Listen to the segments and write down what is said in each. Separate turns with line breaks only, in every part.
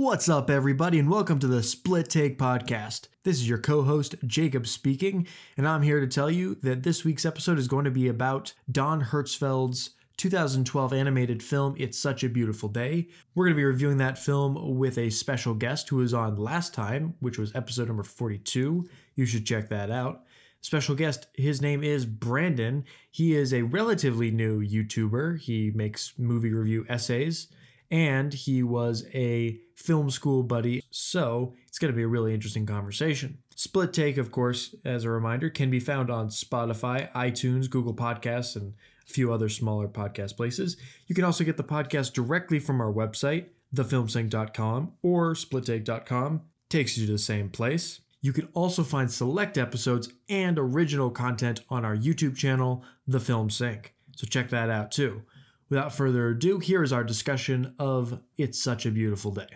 What's up, everybody, and welcome to the Split Take Podcast. This is your co host, Jacob, speaking, and I'm here to tell you that this week's episode is going to be about Don Hertzfeldt's 2012 animated film, It's Such a Beautiful Day. We're going to be reviewing that film with a special guest who was on last time, which was episode number 42. You should check that out. Special guest, his name is Brandon. He is a relatively new YouTuber. He makes movie review essays and he was a film school buddy. So it's going to be a really interesting conversation. Split Take, of course, as a reminder, can be found on Spotify, iTunes, Google Podcasts, and a few other smaller podcast places. You can also get the podcast directly from our website, thefilmsync.com or splittake.com. Takes you to the same place. You can also find select episodes and original content on our YouTube channel, The Film Sync. So check that out too. Without further ado, here is our discussion of It's Such a Beautiful Day.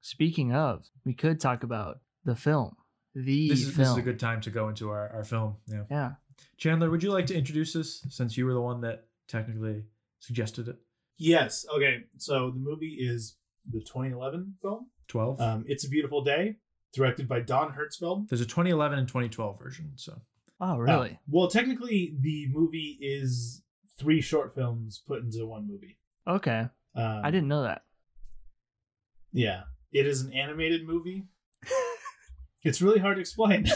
Speaking of, we could talk about the film. The
This is,
film.
this is a good time to go into our, our film. Yeah.
yeah.
Chandler, would you like to introduce this since you were the one that technically suggested it?
Yes. Okay. So the movie is the 2011 film.
12?
Um, it's a Beautiful Day, directed by Don Hertzfeldt.
There's a 2011 and 2012 version. So
Oh,
Uh,
really?
well, technically, the movie is three short films put into one movie.
okay.
Um,
I didn't know that.
Yeah, it is an animated movie. it's really hard to explain.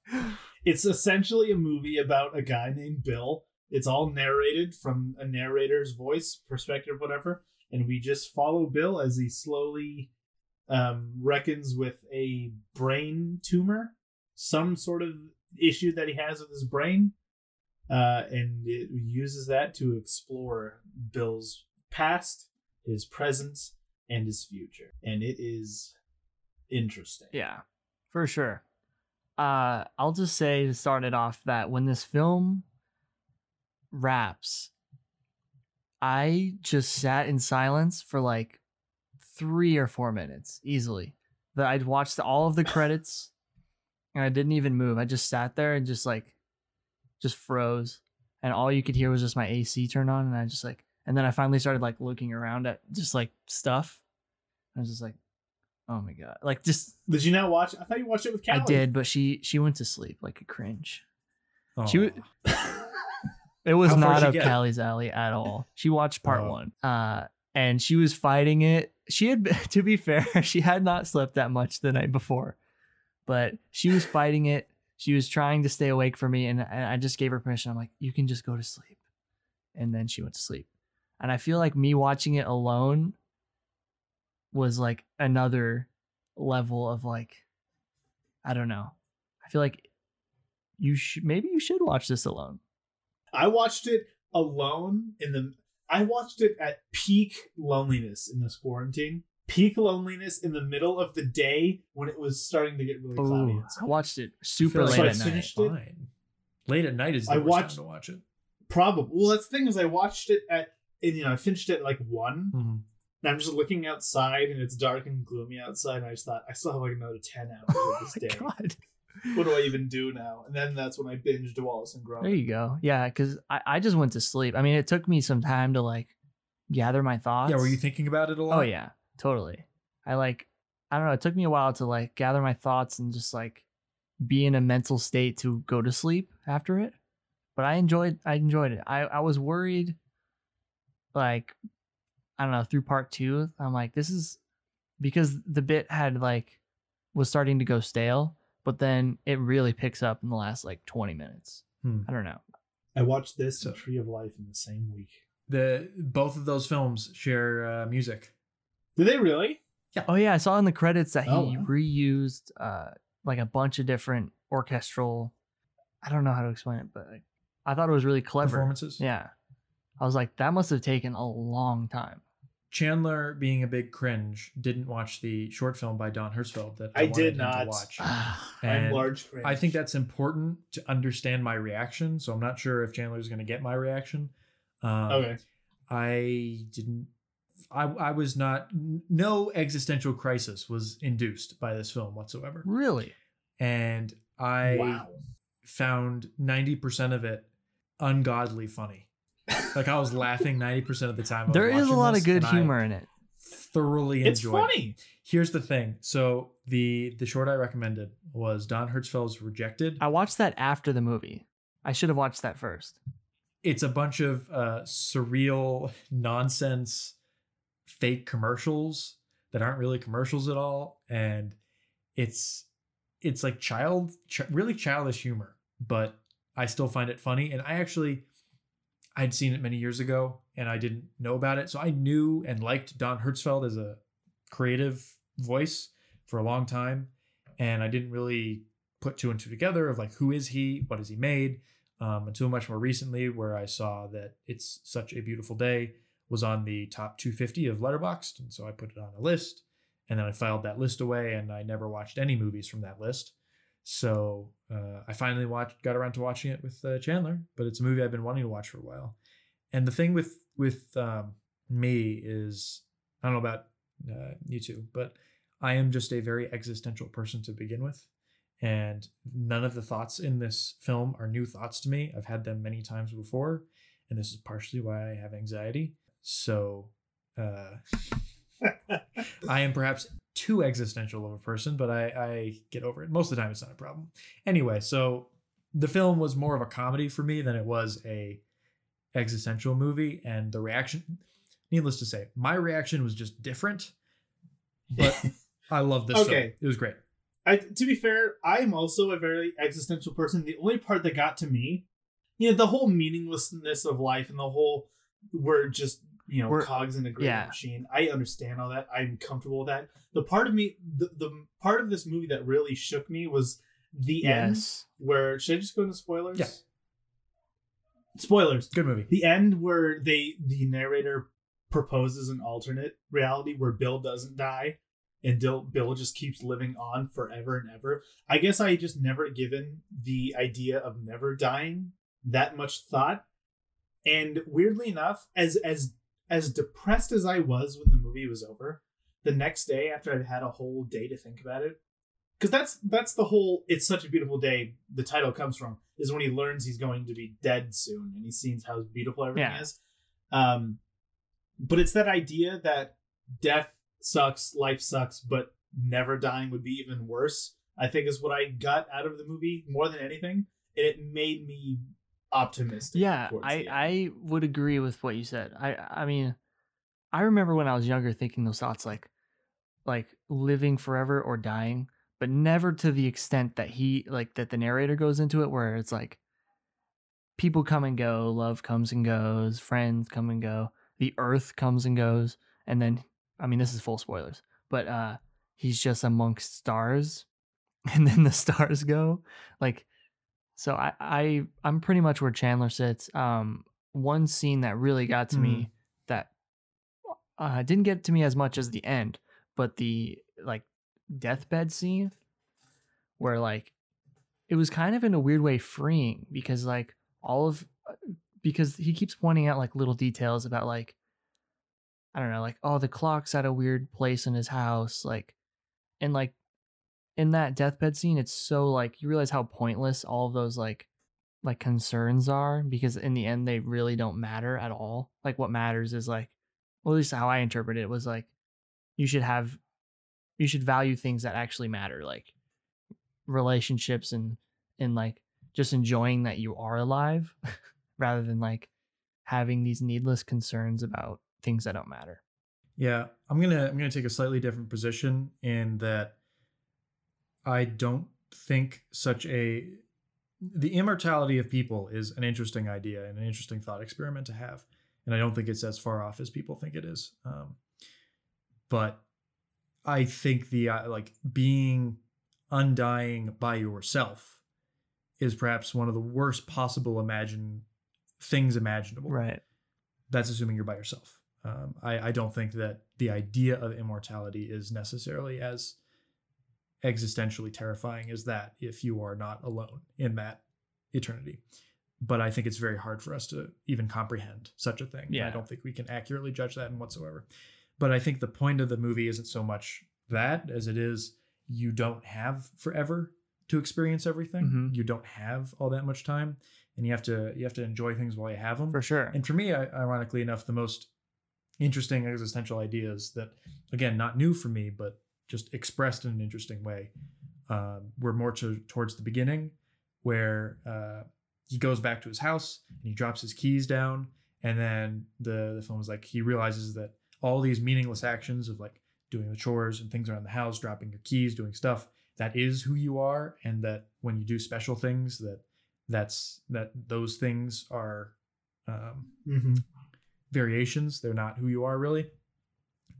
it's essentially a movie about a guy named Bill. It's all narrated from a narrator's voice, perspective, whatever. And we just follow Bill as he slowly um, reckons with a brain tumor, some sort of issue that he has with his brain. Uh, and it uses that to explore Bill's past, his present, and his future. And it is interesting.
yeah, for sure. Uh, I'll just say to start it off that when this film wraps, I just sat in silence for like three or four minutes easily. That I'd watched all of the credits and I didn't even move. I just sat there and just like just froze. And all you could hear was just my AC turn on and I just like and then I finally started like looking around at just like stuff. I was just like, oh my god. Like just
Did you not watch? I thought you watched it with Callie.
I did, but she she went to sleep like a cringe. She
Aw.
w- It was
How
not
did
up? Callie's alley at all. She watched part
Oh.
one, uh, and she was fighting it. She had, to be fair, she had not slept that much the night before, but she was fighting it. She was trying to stay awake for me, and, I just gave her permission. I'm like, you can just go to sleep, and then she went to sleep. And I feel like me watching it alone was like another level of like, I don't know. I feel like you should maybe you should watch this alone.
I watched it alone in the. I watched it at peak loneliness in this quarantine. Peak loneliness in the middle of the day when it was starting to get really cloudy.
Ooh,
outside.
I watched it super
feel like
So
late
I
at
it's
night.
finished it?
fine. Late at night is the
I
worst
watched-
time to watch it.
Probably. Well, that's the thing is, I watched it at. And, you know, I finished it at like one.
Mhm.
And I'm just looking outside, and it's dark and gloomy outside. And I just thought, I still have like another ten hours
Oh
of this
my
day.
god!
What do I even do now? And then that's when I binged Wallace and Gromit.
There you go. Yeah, because I, I just went to sleep. I mean, it took me some time to like gather my thoughts.
Yeah, were you thinking about it a lot?
Oh yeah, totally. I like I don't know, it took me a while to like gather my thoughts and just like be in a mental state to go to sleep after it. But I enjoyed I enjoyed it. I, I was worried like I don't know, through part two, I'm like, this is because the bit had like was starting to go stale, but then it really picks up in the last like 20 minutes.
Hmm.
I don't know.
I watched this
So-
and Tree of Life in the same week.
The both of those films share uh, music.
Did they really? Yeah.
Oh yeah, I saw in the credits that he
Oh, wow.
reused uh like a bunch of different orchestral. I don't know how to explain it, but like, I thought it was really clever.
Performances.
Yeah, I was like, that must have taken a long time.
Chandler, being a big cringe, didn't watch the short film by Don Hertzfeldt that I,
I
wanted
did
him to
not.
watch.
I'm large. Cringe.
I think that's important to understand my reaction. So I'm not sure if Chandler's going to get my reaction. Um,
okay.
I didn't. I, I was not. No existential crisis was induced by this film whatsoever,
Really?
and I
wow.
found ninety percent of it ungodly funny. Like I was laughing ninety percent of the time.
There is a lot of good
and I
humor in it.
Thoroughly
It's
enjoyed. it.
funny.
Here's the thing. So the the short I recommended was Don Hertzfeldt's Rejected.
I watched that after the movie. I should have watched that first.
It's a bunch of uh, surreal nonsense, fake commercials that aren't really commercials at all, and it's it's like child, ch- really childish humor, but I still find it funny. And I actually, I'd seen it many years ago, and I didn't know about it, so I knew and liked Don Hertzfeldt as a creative voice for a long time, and I didn't really put two and two together of like who is he, what has he made, um, until much more recently, where I saw that it's such a beautiful day was on the top 250 of Letterboxd, and so I put it on a list, and then I filed that list away, and I never watched any movies from that list. So uh, I finally watched, got around to watching it with uh, Chandler, but it's a movie I've been wanting to watch for a while. And the thing with with um, me is, I don't know about uh, you two, but I am just a very existential person to begin with, and none of the thoughts in this film are new thoughts to me. I've had them many times before, and this is partially why I have anxiety. So. Uh, I am perhaps too existential of a person, but I, I get over it. Most of the time, it's not a problem. Anyway, so the film was more of a comedy for me than it was a existential movie, and the reaction, needless to say, my reaction was just different. But I love this. film.
Okay.
it was great.
I, to be fair, I'm also a very existential person. The only part that got to me, you know, the whole meaninglessness of life and the whole we're just you know
We're-
cogs in a great
yeah.
machine. I understand all that. I'm comfortable with that. The part of me, the, the part of this movie that really shook me was the end where should I just go into spoilers?
Yeah.
Spoilers.
Good movie.
The end where they the narrator proposes an alternate reality where Bill doesn't die and Bill, Bill just keeps living on forever and ever. I guess I just never given the idea of never dying that much thought. And weirdly enough, as as as depressed as I was when the movie was over, the next day after I'd had a whole day to think about it, because that's that's the whole "It's such a beautiful day" the title comes from is when he learns he's going to be dead soon and he sees how beautiful everything
Yeah.
is. Um, but it's that idea that death sucks, life sucks, but never dying would be even worse. I think is what I got out of the movie more than anything, and it made me optimistic.
Yeah, I. I would agree with what you said. I I mean, I remember when I was younger thinking those thoughts like like living forever or dying, but never to the extent that he like that the narrator goes into it where it's like people come and go, love comes and goes, friends come and go, the earth comes and goes, and then I mean this is full spoilers, but uh he's just amongst stars and then the stars go. Like so I, I I'm pretty much where Chandler sits. Um, one scene that really got to me that uh, didn't get to me as much as the end, but the like deathbed scene where like it was kind of in a weird way freeing because like all of uh, because he keeps pointing out like little details about like I don't know like oh the clock's at a weird place in his house like and like in that deathbed scene it's so like you realize how pointless all of those like like concerns are because in the end they really don't matter at all. Like what matters is like well at least how i interpret it was like you should have you should value things that actually matter like relationships and and like just enjoying that you are alive rather than like having these needless concerns about things that don't matter.
Yeah, I'm gonna I'm gonna take a slightly different position in that I don't think such a the immortality of people is an interesting idea and an interesting thought experiment to have, and I don't think it's as far off as people think it is. Um, but I think the uh, like being undying by yourself is perhaps one of the worst possible imagine things imaginable
right
that's assuming you're by yourself. Um, I, I don't think that the idea of immortality is necessarily as existentially terrifying as that if you are not alone in that eternity. But I think it's very hard for us to even comprehend such a thing. And I don't think we can accurately judge that in whatsoever. But I think the point of the movie isn't so much that as it is you don't have forever to experience everything.
Mhm.
You don't have all that much time. and you have to you have to enjoy things while you have them.
For sure.
And for me, I, ironically enough, the most interesting existential ideas that, again, not new for me, but just expressed in an interesting way, um, were more to, towards the beginning, where uh, he goes back to his house and he drops his keys down, and then the the film is like he realizes that all these meaningless actions of like doing the chores and things around the house, dropping your keys, doing stuff, that is who you are, and that when you do special things, that that's that those things are um,
Mm-hmm.
variations. They're not who you are really.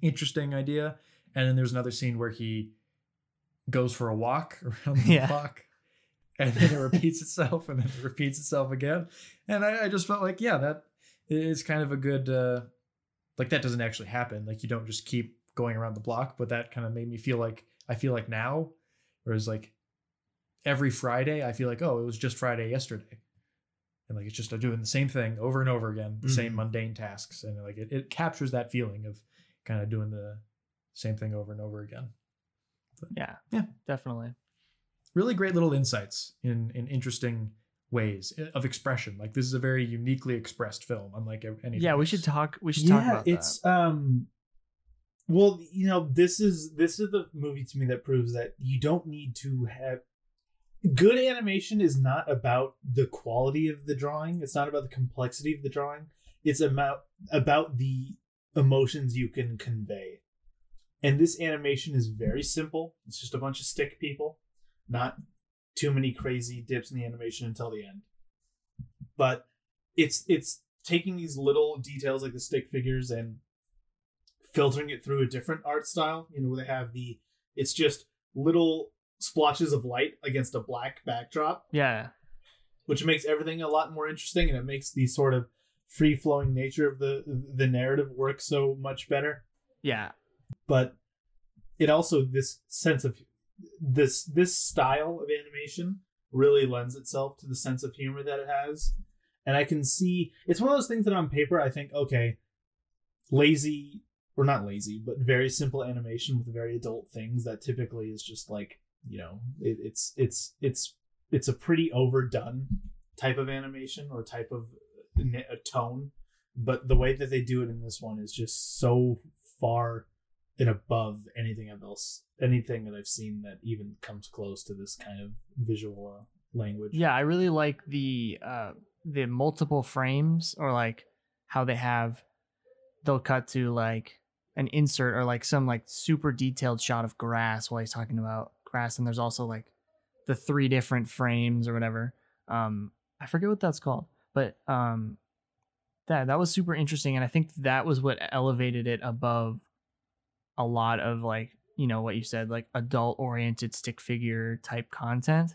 Interesting idea. And then there's another scene where he goes for a walk around the
Yeah.
block. And then it repeats itself and then it repeats itself again. And I, I just felt like, yeah, that is kind of a good uh like that doesn't actually happen. Like you don't just keep going around the block, but that kind of made me feel like I feel like now. Whereas like every Friday, I feel like, oh, it was just Friday yesterday and like it's just doing the same thing over and over again the same
Mhm.
mundane tasks and like it, it captures that feeling of kind of doing the same thing over and over again
Yeah.
Yeah.
Definitely.
really great little insights in in interesting ways eh, of expression like this is a very uniquely expressed film unlike anything
Yeah, we should talk we should talk
yeah
about
it's um well you know this is this is the movie to me that proves that you don't need to have good animation is not about the quality of the drawing it's not about the complexity of the drawing it's about about the emotions you can convey and this animation is very simple. It's just a bunch of stick people. Not too many crazy dips in the animation until the end. But it's it's taking these little details like the stick figures and filtering it through a different art style you know where they have the it's just little splotches of light against a black backdrop.
Yeah.
which makes everything a lot more interesting and it makes the sort of free flowing nature of the the narrative work so much better.
Yeah.
But it also this sense of this this style of animation really lends itself to the sense of humor that it has. And i can see it's one of those things that on paper i think okay lazy or not lazy but very simple animation with very adult things that typically is just like you know it, it's it's it's it's a pretty overdone type of animation or type of uh, n- a tone. But the way that they do it in this one is just so far and above anything else anything that i've seen that even comes close to this kind of visual uh, language
Yeah, I really like the uh the multiple frames or like how they have they'll cut to like an insert or like some like super detailed shot of grass while he's talking about grass and there's also like the three different frames or whatever. Um I forget what that's called, but um that that was super interesting and I think that was what elevated it above a lot of like, you know, what you said like adult oriented stick figure type content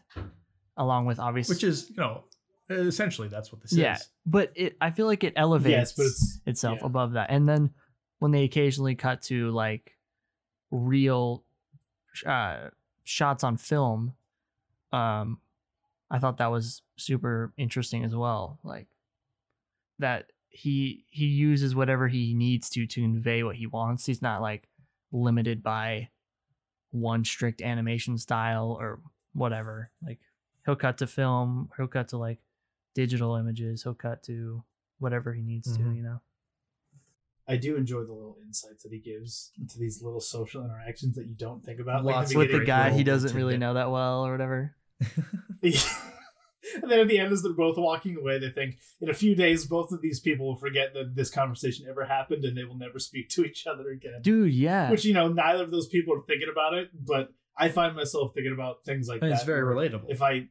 along with obviously
which is you know essentially that's what this
yeah,
is
but it I feel like it elevates
yes it's
itself
yeah.
above that. And then when they occasionally cut to like real uh, shots on film, um, I thought that was super interesting as well. Like that he he uses whatever he needs to to convey what he wants. He's not like limited by one strict animation style or whatever. Like he'll cut to film, he'll cut to like digital images, he'll cut to whatever he needs to,
Mhm.
you know.
i do enjoy the little insights that he gives into these little social interactions that you don't think about
Lots
like
With the guy he doesn't really know that well or whatever.
and then at the end, as they're both walking away, they think in a few days, both of these people will forget that this conversation ever happened and they will never speak to each other again.
Dude, yeah.
Which, you know, neither of those people are thinking about it, but I find myself thinking about things like
and
that.
it's very relatable
If I.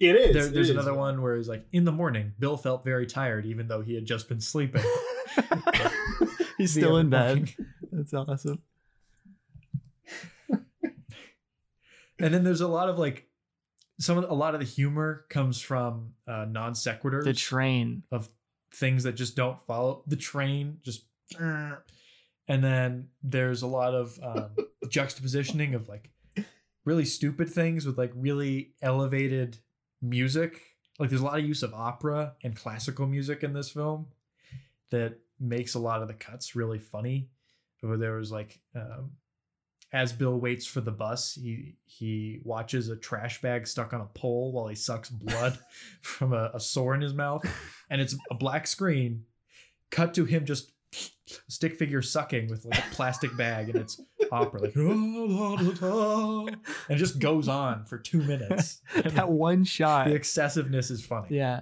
It is.
there,
it
there's
is.
another one where it's like in the morning bill felt very tired even though he had just been sleeping
He's still in bed.
morning.
That's awesome.
and then there's a lot of like some of the, a lot of the humor comes from uh, non sequiturs
The train.
of things that just don't follow the train just and then there's a lot of um, juxtapositioning of like really stupid things with like really elevated music like there's a lot of use of opera and classical music in this film that makes a lot of the cuts really funny where there was like um, as Bill waits for the bus, he he watches a trash bag stuck on a pole while he sucks blood from a, a sore in his mouth, and it's a black screen. Cut to him just stick figure sucking with like a plastic bag, and it's opera like and it just goes on for two minutes.
that one shot.
The excessiveness is funny.
Yeah.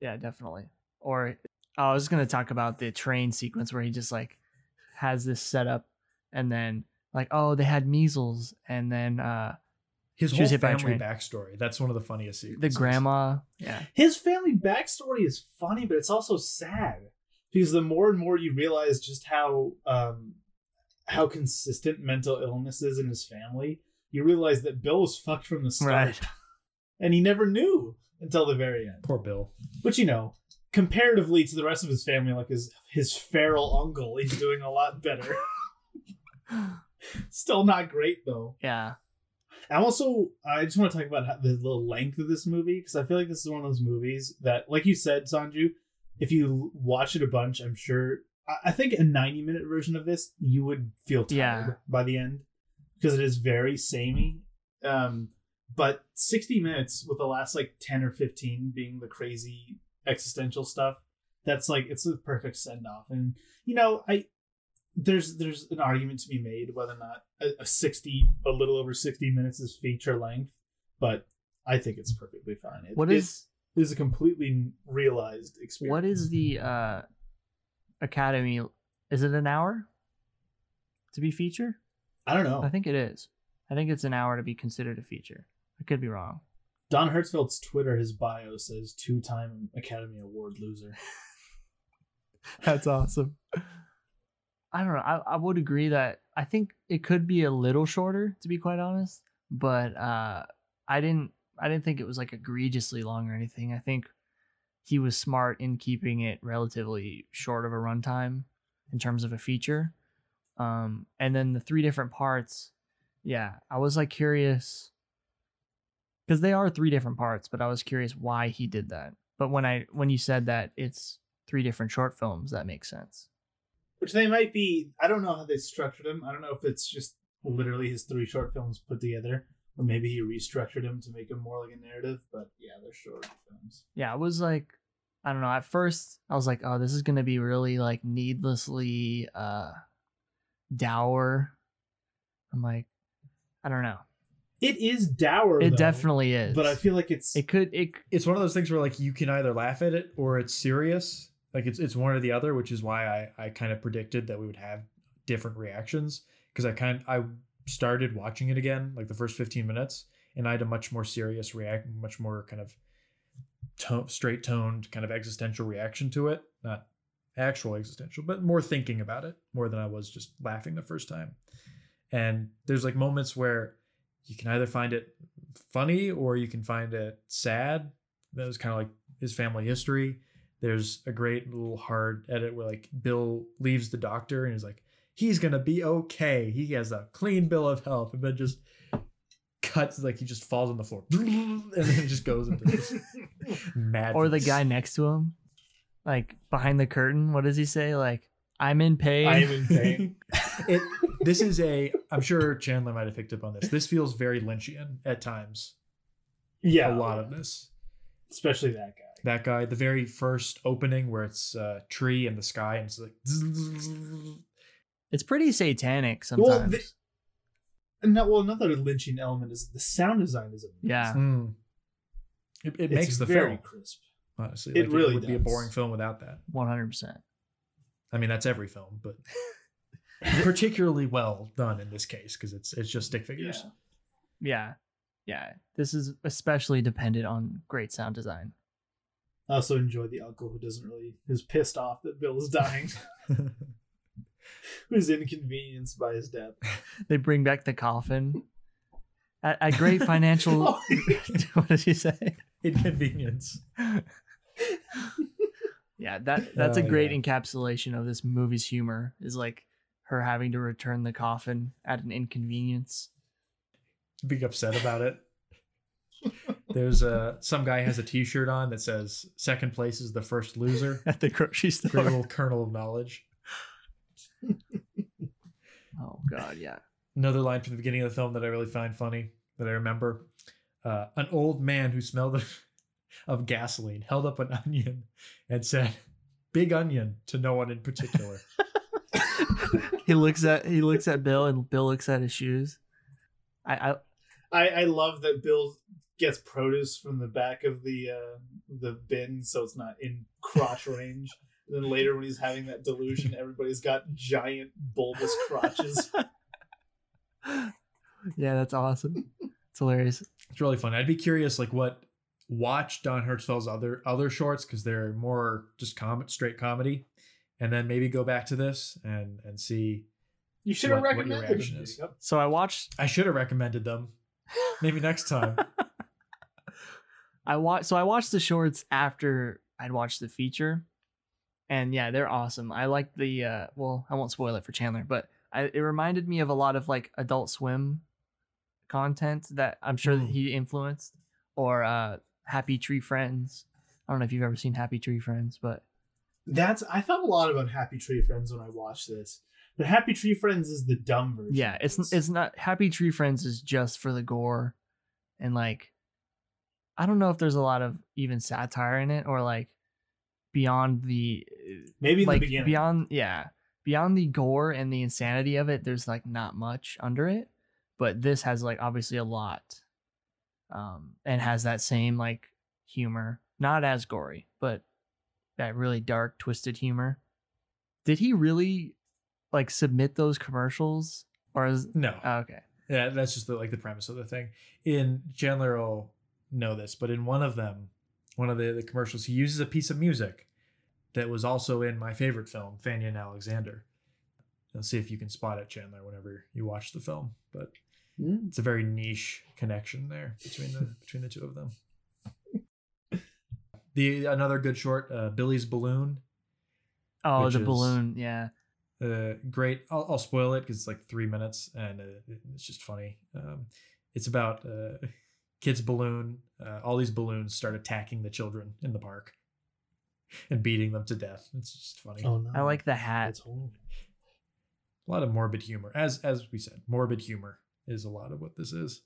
Yeah, definitely. Or oh, I was gonna talk about the train sequence where he just like has this setup and then like, oh, they had measles and then uh
His
She
whole
was hit by a
family backstory. That's one of the funniest
the grandma. Yeah.
His family backstory is funny, but it's also sad because the more and more you realize just how um, how consistent mental illness is in his family, you realize that Bill was fucked from the start,
Right.
and he never knew until the very end.
Poor Bill.
But you know, comparatively to the rest of his family, like his his feral uncle, he's doing a lot better. Still not great though.
Yeah.
I'm also I just want to talk about how, the, the length of this movie because I feel like this is one of those movies that, like you said, Sanju, if you watch it a bunch, I'm sure. I, I think a 90 minute version of this you would feel tired
Yeah.
by the end because it is very samey. Um, but 60 minutes with the last like 10 or 15 being the crazy existential stuff. That's like it's the perfect send off, and you know I there's there's an argument to be made whether or not a, a 60 a little over 60 minutes is feature length but i think it's perfectly fine it,
What is
is a completely realized experience
what is the uh Academy is it an hour to be feature?
i don't know
I think it is. I think it's an hour to be considered a feature. I could be wrong.
don hertzfeldt's twitter his bio says two-time academy award loser
That's awesome. I don't know. I, I would agree that I think it could be a little shorter, to be quite honest. But uh, I didn't. I didn't think it was like egregiously long or anything. I think he was smart in keeping it relatively short of a runtime in terms of a feature. Um, and then the three different parts, yeah, I was like curious because they are three different parts, but I was curious why he did that. But when I when you said that it's three different short films, that makes sense.
Which they might be i don't know how they structured him i don't know if it's just literally his three short films put together or maybe he restructured them to make them more like a narrative but yeah they're short films
Yeah, I was like, I don't know. At first, I was like, oh, this is gonna be really like needlessly uh dour. I'm like, I don't know.
it is dour
It
though,
definitely is.
but i feel like it's
it could it
It's one of those things where like you can either laugh at it or it's serious. Like it's it's one or the other, which is why I I kind of predicted that we would have different reactions because I kind of, I started watching it again like the first 15 minutes and I had a much more serious react much more kind of tone, straight toned kind of existential reaction to it, not actual existential, but more thinking about it more than I was just laughing the first time. And there's like moments where you can either find it funny or you can find it sad. That was kind of like his family history. There's a great little hard edit where like Bill leaves the doctor and he's like, he's gonna be okay. He has a clean bill of health, and then just cuts like he just falls on the floor and then it just goes into this madness.
or the guy next to him, like behind the curtain. What does he say? Like, I'm in pain.
i am in pain
it this is a i'm sure chandler might have picked up on this this feels very lynchian at times
yeah
a lot of this
especially that guy
that guy the very first opening where it's a tree in the sky and it's like
it's pretty satanic
Well,
sometimes.
the- And no, well, another Lynchian element is the sound design is amazing.
Yeah.
Mm. it, it makes the
very
film
crisp.
honestly
It
Like,
really
would be a boring film without that
One hundred percent.
i mean that's every film but particularly well done in this case because it's it's just stick figures
Yeah.
Yeah, yeah. This is especially dependent on great sound design.
I also enjoy the uncle who doesn't really who's pissed off that Bill is dying, who's inconvenienced by his death.
They bring back the coffin at, at great financial.
Oh,
what did you say?
inconvenience
Yeah, that that's a
Oh,
great
yeah.
encapsulation of this movie's humor. Is like her having to return the coffin at an inconvenience.
being upset about it. There's a some guy has a T-shirt on that says "Second place is the first loser."
at the grocery
Great
store.
little kernel of knowledge.
Oh god, yeah.
another line from the beginning of the film that I really find funny that I remember. Uh, an old man who smelled of, of gasoline held up an onion and said, "Big onion" to no one in particular.
he looks at he looks at Bill and Bill looks at his shoes. I, I
I, I love that Bill gets produce from the back of the uh, the bin, so it's not in crotch range. And then later, when he's having that delusion, everybody's got giant bulbous crotches.
yeah, that's awesome. It's hilarious.
It's really fun. I'd be curious, like what watch Don Hertzfeldt's other other shorts because they're more just com- straight comedy, and then maybe go back to this and and see.
You should have
What- what your
recommended
reaction
them,
is.
So I watched
I should have recommended them. Maybe next time.
I watched so I watched the shorts after I'd watched the feature. And yeah, they're awesome. I like the uh well, I won't spoil it for Chandler, but I, it reminded me of a lot of like adult swim content that I'm sure that
Mm.
he influenced or uh Happy Tree Friends. I don't know if you've ever seen Happy Tree Friends, but
That's I thought a lot about Happy Tree Friends when I watched this. But Happy Tree Friends is the dumb version.
yeah, it's it's not Happy Tree Friends is just for the gore and like I don't know if there's a lot of even satire in it or like beyond the
maybe
like
the beginning.
beyond yeah beyond the gore and the insanity of it there's like not much under it but this has like obviously a lot um and has that same like humor not as gory but that really dark twisted humor did he really like submit those commercials or is
No.
oh, okay
Yeah, that's just the, like the premise of the thing. In will know this, but in one of them, one of the, the commercials, he uses a piece of music that was also in my favorite film, Fanny and Alexander. Let's see if you can spot it, Chandler, whenever you watch the film. But
Hmm.
it's a very niche connection there between the between the two of them. The another good short, uh, Billy's Balloon.
oh the
is-
balloon yeah
uh great i'll, I'll spoil it because it's like three minutes and uh, it's just funny um it's about uh kids balloon uh, all these balloons start attacking the children in the park and beating them to death it's just funny
Oh no.
i like the hat
a lot of morbid humor as as we said morbid humor is a lot of what this is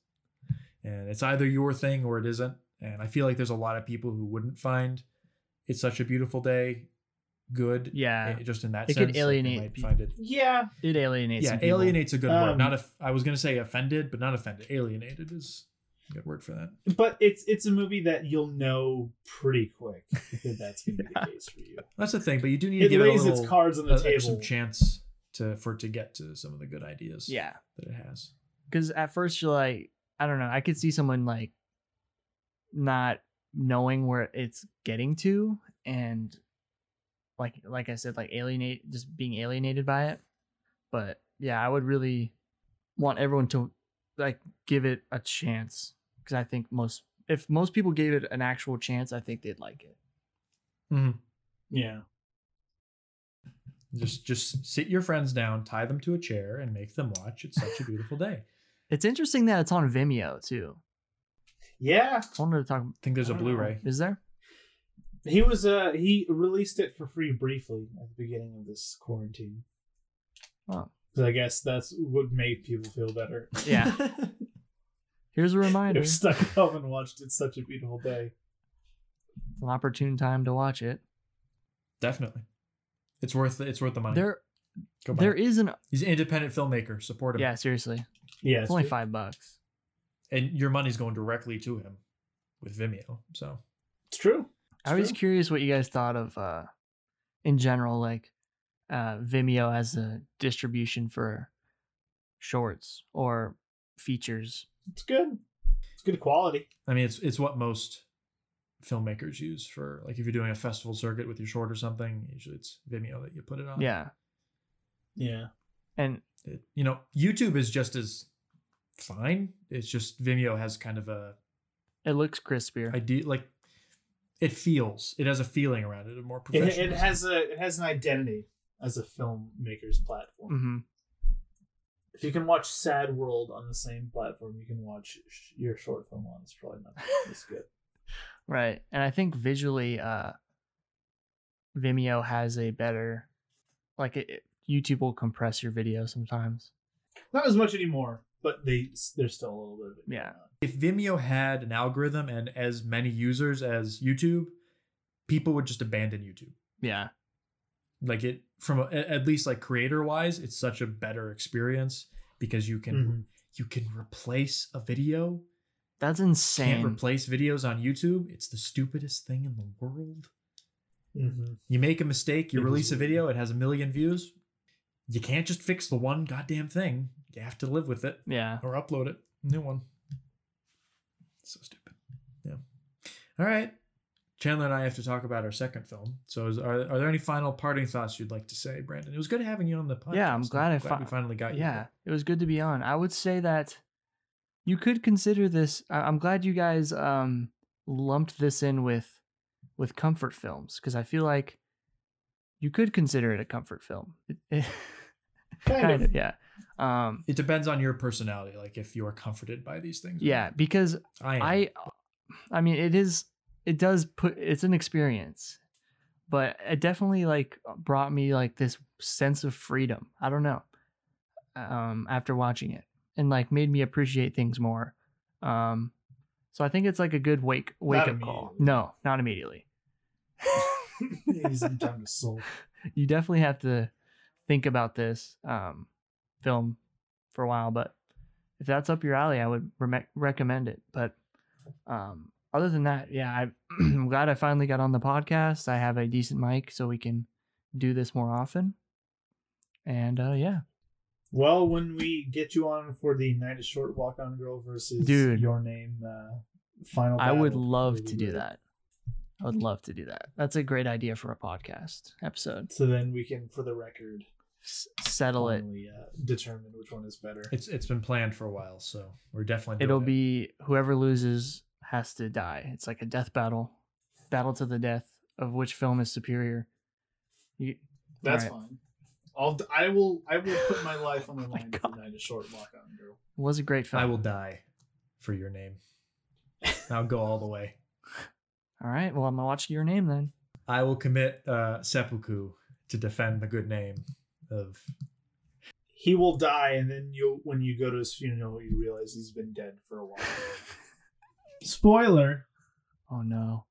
and it's either your thing or it isn't and i feel like there's a lot of people who wouldn't find it's such a beautiful day good
yeah
eh, just in that
It
sense
could alienate
might find it
Yeah.
it alienates
yeah,
some people.
alienate's a good word.
Um,
Not if I was gonna say offended, but not offended. Alienated is a good word for that.
But it's it's a movie that you'll know pretty quick if that's gonna be the case for you.
That's the thing, but you do need to
It
give it a
lays
little
its cards on the
uh,
table.
some chance to for it to get to some of the good ideas
yeah
that it has.
because at first you're like i don't know i could see someone like not knowing where it's getting to and like like i said like alienate just being alienated by it but yeah i would really want everyone to like give it a chance because i think most if most people gave it an actual chance i think they'd like it
Mhm.
Yeah.
Just just sit your friends down, tie them to a chair, and make them watch. It's such a beautiful day.
it's interesting that it's on vimeo too
Yeah.
i wanted to talk
I think there's a
I don't know.
Blu-ray.
is there
He was uh he released it for free briefly at the beginning of this quarantine.
Oh.
Because I guess that's what made people feel better.
yeah here's a reminder
They're stuck at home and watched It's Such a Beautiful Day.
it's an opportune time to watch it
Definitely, it's worth it's worth the money.
there
Go buy
there
it.
is an
He's an independent filmmaker. Support him.
yeah seriously
Yeah.
it's only five bucks
and your money's going directly to him with Vimeo. So
It's true. It's
I was
true.
curious what you guys thought of uh in general like uh Vimeo as a distribution for shorts or features.
It's good. It's good quality.
I mean, it's it's what most filmmakers use for like if you're doing a festival circuit with your short or something. Usually, it's Vimeo that you put it on.
Yeah.
Yeah.
And
It, you know, YouTube is just as fine. It's just Vimeo has kind of a
it looks crispier.
idea like it feels. It has a feeling around it, a more
It,
professional.
it has a it has an identity as a filmmaker's platform.
Mm-hmm.
If you can watch Sad World on the same platform, you can watch sh- your short film on. It's probably not as good.
Right. And I think visually uh Vimeo has a better like it, it- YouTube will compress your video sometimes.
Not as much anymore, but they there's still a little bit of it.
Yeah.
If Vimeo had an algorithm and as many users as YouTube, people would just abandon YouTube.
Yeah.
Like it from a, at least like creator wise, it's such a better experience because you can
Mhm.
you can replace a video.
That's
Can't
insane.
replace videos on YouTube. It's the stupidest thing in the world.
Mhm.
You make a mistake, you release a video, it has a million views. You can't just fix the one goddamn thing. You have to live with it
yeah.
or upload it. New one. So stupid. Yeah. All right. Chandler and I have to talk about our second film. So, is, are, are there any final parting thoughts you'd like to say, Brandon? It was good having you on the podcast.
Yeah, I'm glad I fi-
we finally got you.
Yeah, it was good to be on. I would say that you could consider this. I- I'm glad you guys um, lumped this in with with comfort films because I feel like you could consider it a comfort film. It- it-
Kind,
kind
of.
of, yeah. Um,
It depends on your personality, like if you are comforted by these things.
yeah, because
I am.
I, I mean, it is. It does put. It's an experience, but it definitely like brought me like this sense of freedom. I don't know. Um, after watching it, and like made me appreciate things more. Um, so I think it's like a good wake wake up call. No, not immediately.
Need some time to soul.
you definitely have to think about this um, film for a while. But if that's up your alley, I would re- recommend it. But um, other than that, yeah, I, I'm glad I finally got on the podcast. I have a decent mic, so we can do this more often. And uh, yeah,
Well, when we get you on for the night of short walk on girl versus
Dude.
your name uh, final,
I would love to do
great.
that. I would love to do that. That's a great idea for a podcast episode.
So then we can, for the record,
S- settle it.
finally uh, determine which one is better.
it's it's been planned for a while, so we're definitely. Doing
It'll
it.
be whoever loses has to die. It's like a death battle, battle to the death of which film is superior. You,
That's
Alright.
fine. I'll I will I will put my life on the
Oh my
line for
God.
night is short walk on girl.
it was a great film.
I will die for your name. I'll go all the way.
All right. Well, I'm gonna watch your name then.
I will commit uh, seppuku to defend the good name of.
He will die, and then you when you go to his funeral, you realize he's been dead for a while. Spoiler.
Oh no.